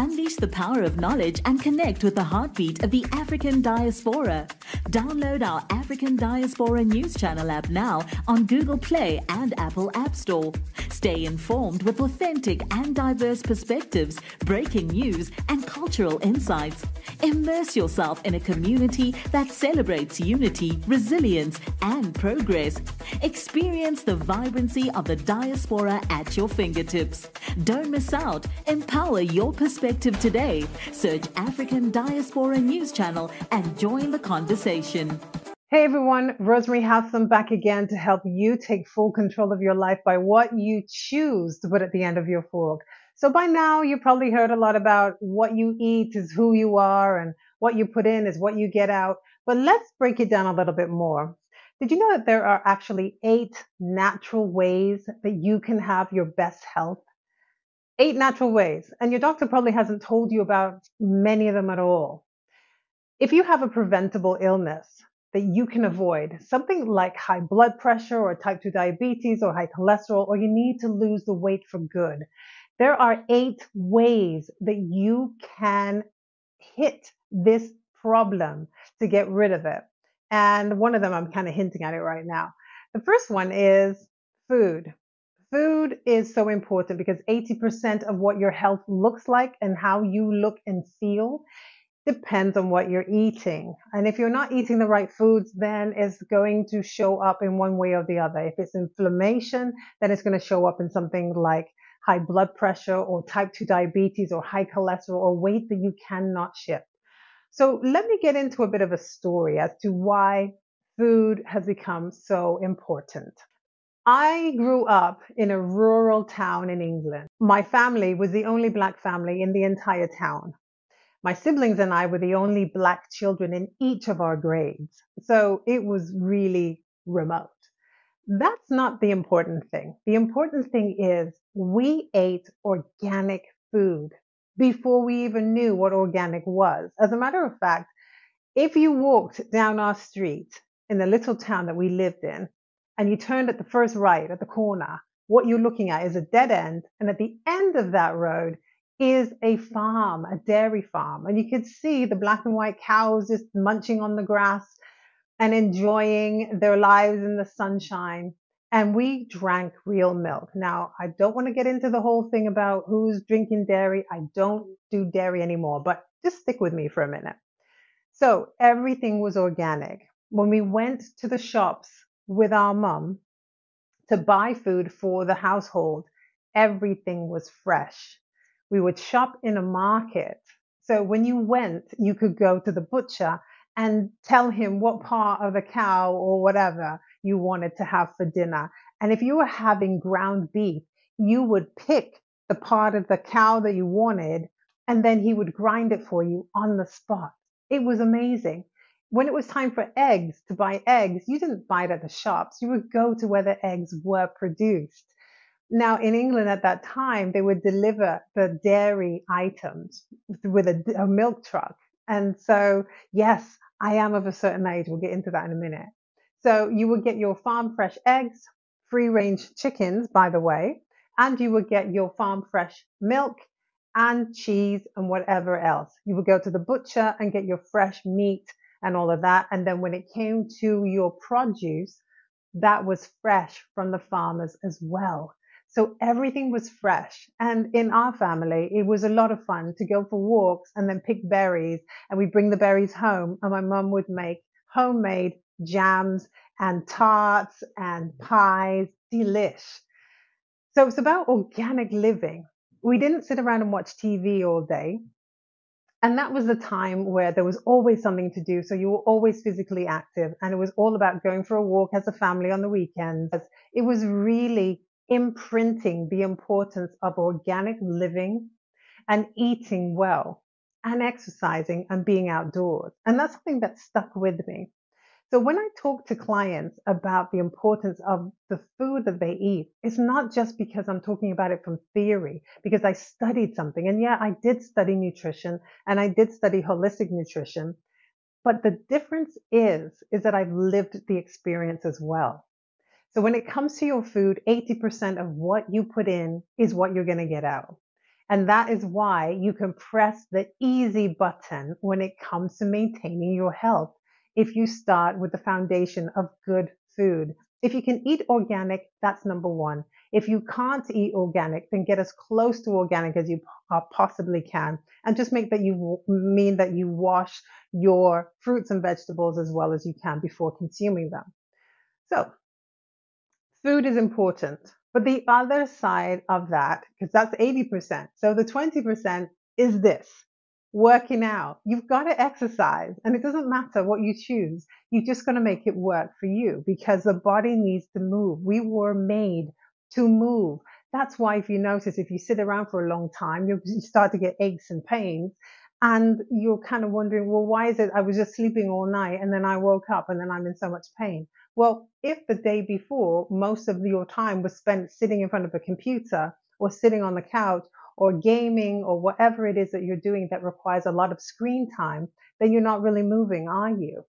Unleash the power of knowledge and connect with the heartbeat of the African diaspora. Download our African Diaspora News Channel app now on Google Play and Apple App Store. Stay informed with authentic and diverse perspectives, breaking news, and cultural insights. Immerse yourself in a community that celebrates unity, resilience, and progress. Experience the vibrancy of the diaspora at your fingertips. Don't miss out. Empower your perspective today. Search African Diaspora News Channel and join the conversation. Hey everyone, Rosemary Hatham back again to help you take full control of your life by what you choose to put at the end of your fork. So by now you probably heard a lot about what you eat is who you are and what you put in is what you get out. But let's break it down a little bit more. Did you know that there are actually eight natural ways that you can have your best health? Eight natural ways. And your doctor probably hasn't told you about many of them at all. If you have a preventable illness that you can avoid, something like high blood pressure or type 2 diabetes or high cholesterol, or you need to lose the weight for good, there are eight ways that you can hit this problem to get rid of it. And one of them, I'm kind of hinting at it right now. The first one is food. Food is so important because 80% of what your health looks like and how you look and feel depends on what you're eating. And if you're not eating the right foods, then it's going to show up in one way or the other. If it's inflammation, then it's going to show up in something like high blood pressure or type 2 diabetes or high cholesterol or weight that you cannot shift. So let me get into a bit of a story as to why food has become so important. I grew up in a rural town in England. My family was the only black family in the entire town. My siblings and I were the only black children in each of our grades. So it was really remote. That's not the important thing. The important thing is we ate organic food before we even knew what organic was. As a matter of fact, if you walked down our street in the little town that we lived in and you turned at the first right at the corner, what you're looking at is a dead end. And at the end of that road is a farm, a dairy farm. And you could see the black and white cows just munching on the grass and enjoying their lives in the sunshine and we drank real milk. Now, I don't want to get into the whole thing about who's drinking dairy. I don't do dairy anymore, but just stick with me for a minute. So everything was organic. When we went to the shops with our mum to buy food for the household, everything was fresh. We would shop in a market. So when you went, you could go to the butcher and tell him what part of the cow or whatever you wanted to have for dinner. And if you were having ground beef, you would pick the part of the cow that you wanted, and then he would grind it for you on the spot. It was amazing. When it was time for eggs, to buy eggs, you didn't buy it at the shops. You would go to where the eggs were produced. Now, in England at that time, they would deliver the dairy items with a, a milk truck. And so, yes, I am of a certain age. We'll get into that in a minute. So you would get your farm fresh eggs, free range chickens, by the way, and you would get your farm fresh milk and cheese and whatever else. You would go to the butcher and get your fresh meat and all of that. And then when it came to your produce, that was fresh from the farmers as well. So everything was fresh. And in our family, it was a lot of fun to go for walks and then pick berries. And we bring the berries home and my mum would make homemade jams and tarts and pies. Delish. So it's about organic living. We didn't sit around and watch TV all day. And that was the time where there was always something to do. So you were always physically active. And it was all about going for a walk as a family on the weekends. It was really imprinting the importance of organic living and eating well and exercising and being outdoors. And that's something that stuck with me. So when I talk to clients about the importance of the food that they eat, it's not just because I'm talking about it from theory, because I studied something. And yeah, I did study nutrition and I did study holistic nutrition. But the difference is, is that I've lived the experience as well. So when it comes to your food, 80% of what you put in is what you're going to get out. And that is why you can press the easy button when it comes to maintaining your health. If you start with the foundation of good food, if you can eat organic, that's number one. If you can't eat organic, then get as close to organic as you uh, possibly can. And just make that you mean that you wash your fruits and vegetables as well as you can before consuming them. So food is important. But the other side of that, because that's 80%. So the 20% is this working out. You've got to exercise and it doesn't matter what you choose. You're just going to make it work for you because the body needs to move. We were made to move. That's why if you notice, if you sit around for a long time, you start to get aches and pains and you're kind of wondering, well, why is it I was just sleeping all night and then I woke up and then I'm in so much pain? Well, if the day before most of your time was spent sitting in front of a computer or sitting on the couch or gaming or whatever it is that you're doing that requires a lot of screen time, then you're not really moving, are you?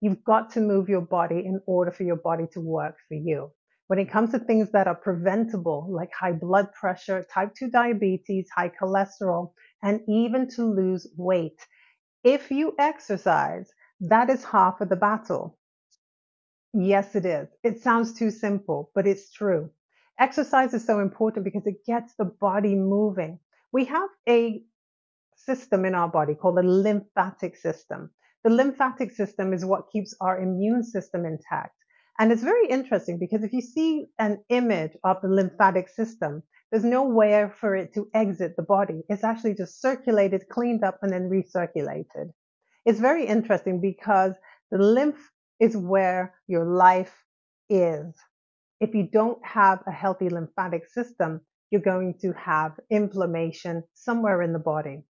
You've got to move your body in order for your body to work for you. When it comes to things that are preventable, like high blood pressure, type 2 diabetes, high cholesterol, and even to lose weight, if you exercise, that is half of the battle. Yes, it is. It sounds too simple, but it's true. Exercise is so important because it gets the body moving. We have a system in our body called the lymphatic system. The lymphatic system is what keeps our immune system intact. And it's very interesting because if you see an image of the lymphatic system, there's nowhere for it to exit the body. It's actually just circulated, cleaned up, and then recirculated. It's very interesting because the lymph is where your life is. If you don't have a healthy lymphatic system, you're going to have inflammation somewhere in the body.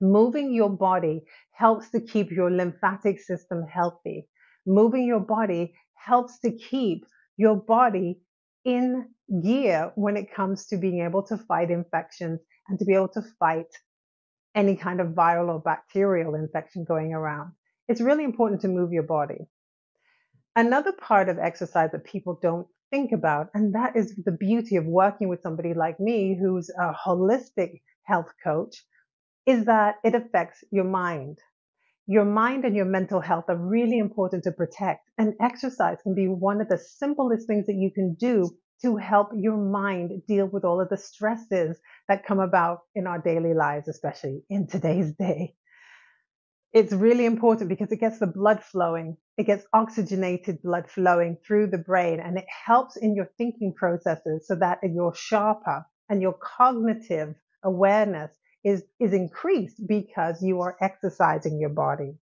Moving your body helps to keep your lymphatic system healthy. Moving your body helps to keep your body in gear when it comes to being able to fight infections and to be able to fight any kind of viral or bacterial infection going around. It's really important to move your body. Another part of exercise that people don't think about, and that is the beauty of working with somebody like me who's a holistic health coach, is that it affects your mind. Your mind and your mental health are really important to protect, and exercise can be one of the simplest things that you can do to help your mind deal with all of the stresses that come about in our daily lives, especially in today's day it's really important because it gets the blood flowing. It gets oxygenated blood flowing through the brain and it helps in your thinking processes so that you're sharper and your cognitive awareness is, is increased because you are exercising your body.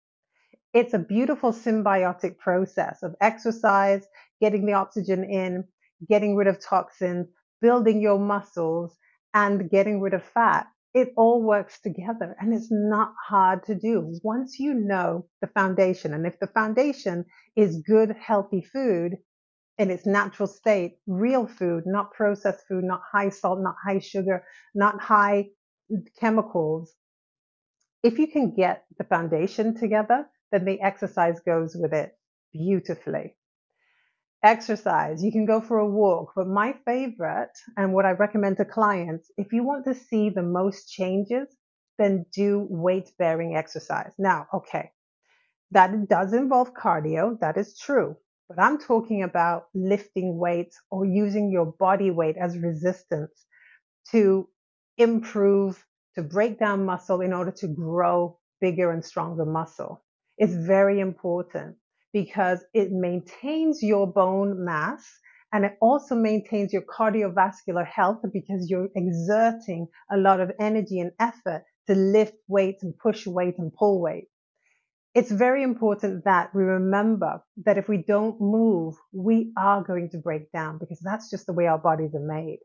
It's a beautiful symbiotic process of exercise, getting the oxygen in, getting rid of toxins, building your muscles and getting rid of fat it all works together and it's not hard to do once you know the foundation. And if the foundation is good, healthy food in its natural state, real food, not processed food, not high salt, not high sugar, not high chemicals. If you can get the foundation together, then the exercise goes with it beautifully exercise. You can go for a walk. But my favorite and what I recommend to clients, if you want to see the most changes, then do weight bearing exercise. Now, okay, that does involve cardio. That is true. But I'm talking about lifting weights or using your body weight as resistance to improve, to break down muscle in order to grow bigger and stronger muscle. It's very important because it maintains your bone mass and it also maintains your cardiovascular health because you're exerting a lot of energy and effort to lift weights and push weight and pull weight. It's very important that we remember that if we don't move, we are going to break down because that's just the way our bodies are made.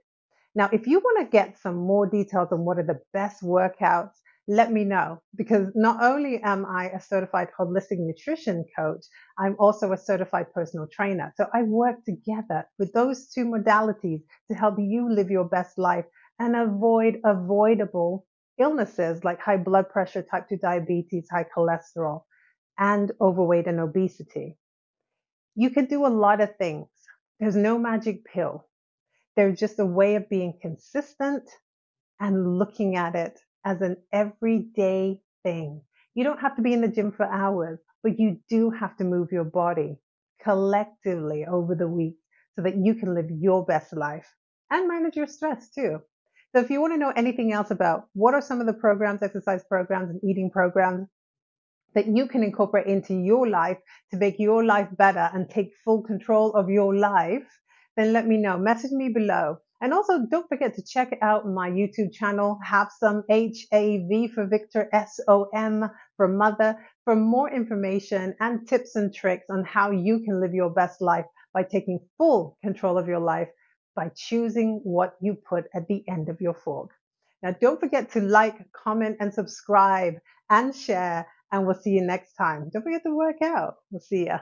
Now, if you want to get some more details on what are the best workouts let me know because not only am I a certified holistic nutrition coach, I'm also a certified personal trainer. So I work together with those two modalities to help you live your best life and avoid avoidable illnesses like high blood pressure, type 2 diabetes, high cholesterol, and overweight and obesity. You can do a lot of things. There's no magic pill. There's just a way of being consistent and looking at it as an everyday thing. You don't have to be in the gym for hours, but you do have to move your body collectively over the week so that you can live your best life and manage your stress too. So if you want to know anything else about what are some of the programs, exercise programs and eating programs that you can incorporate into your life to make your life better and take full control of your life, then let me know. Message me below. And also don't forget to check out my YouTube channel, Have Some H-A-V for Victor, S-O-M for Mother, for more information and tips and tricks on how you can live your best life by taking full control of your life by choosing what you put at the end of your fork. Now, don't forget to like, comment, and subscribe and share, and we'll see you next time. Don't forget to work out. We'll see ya.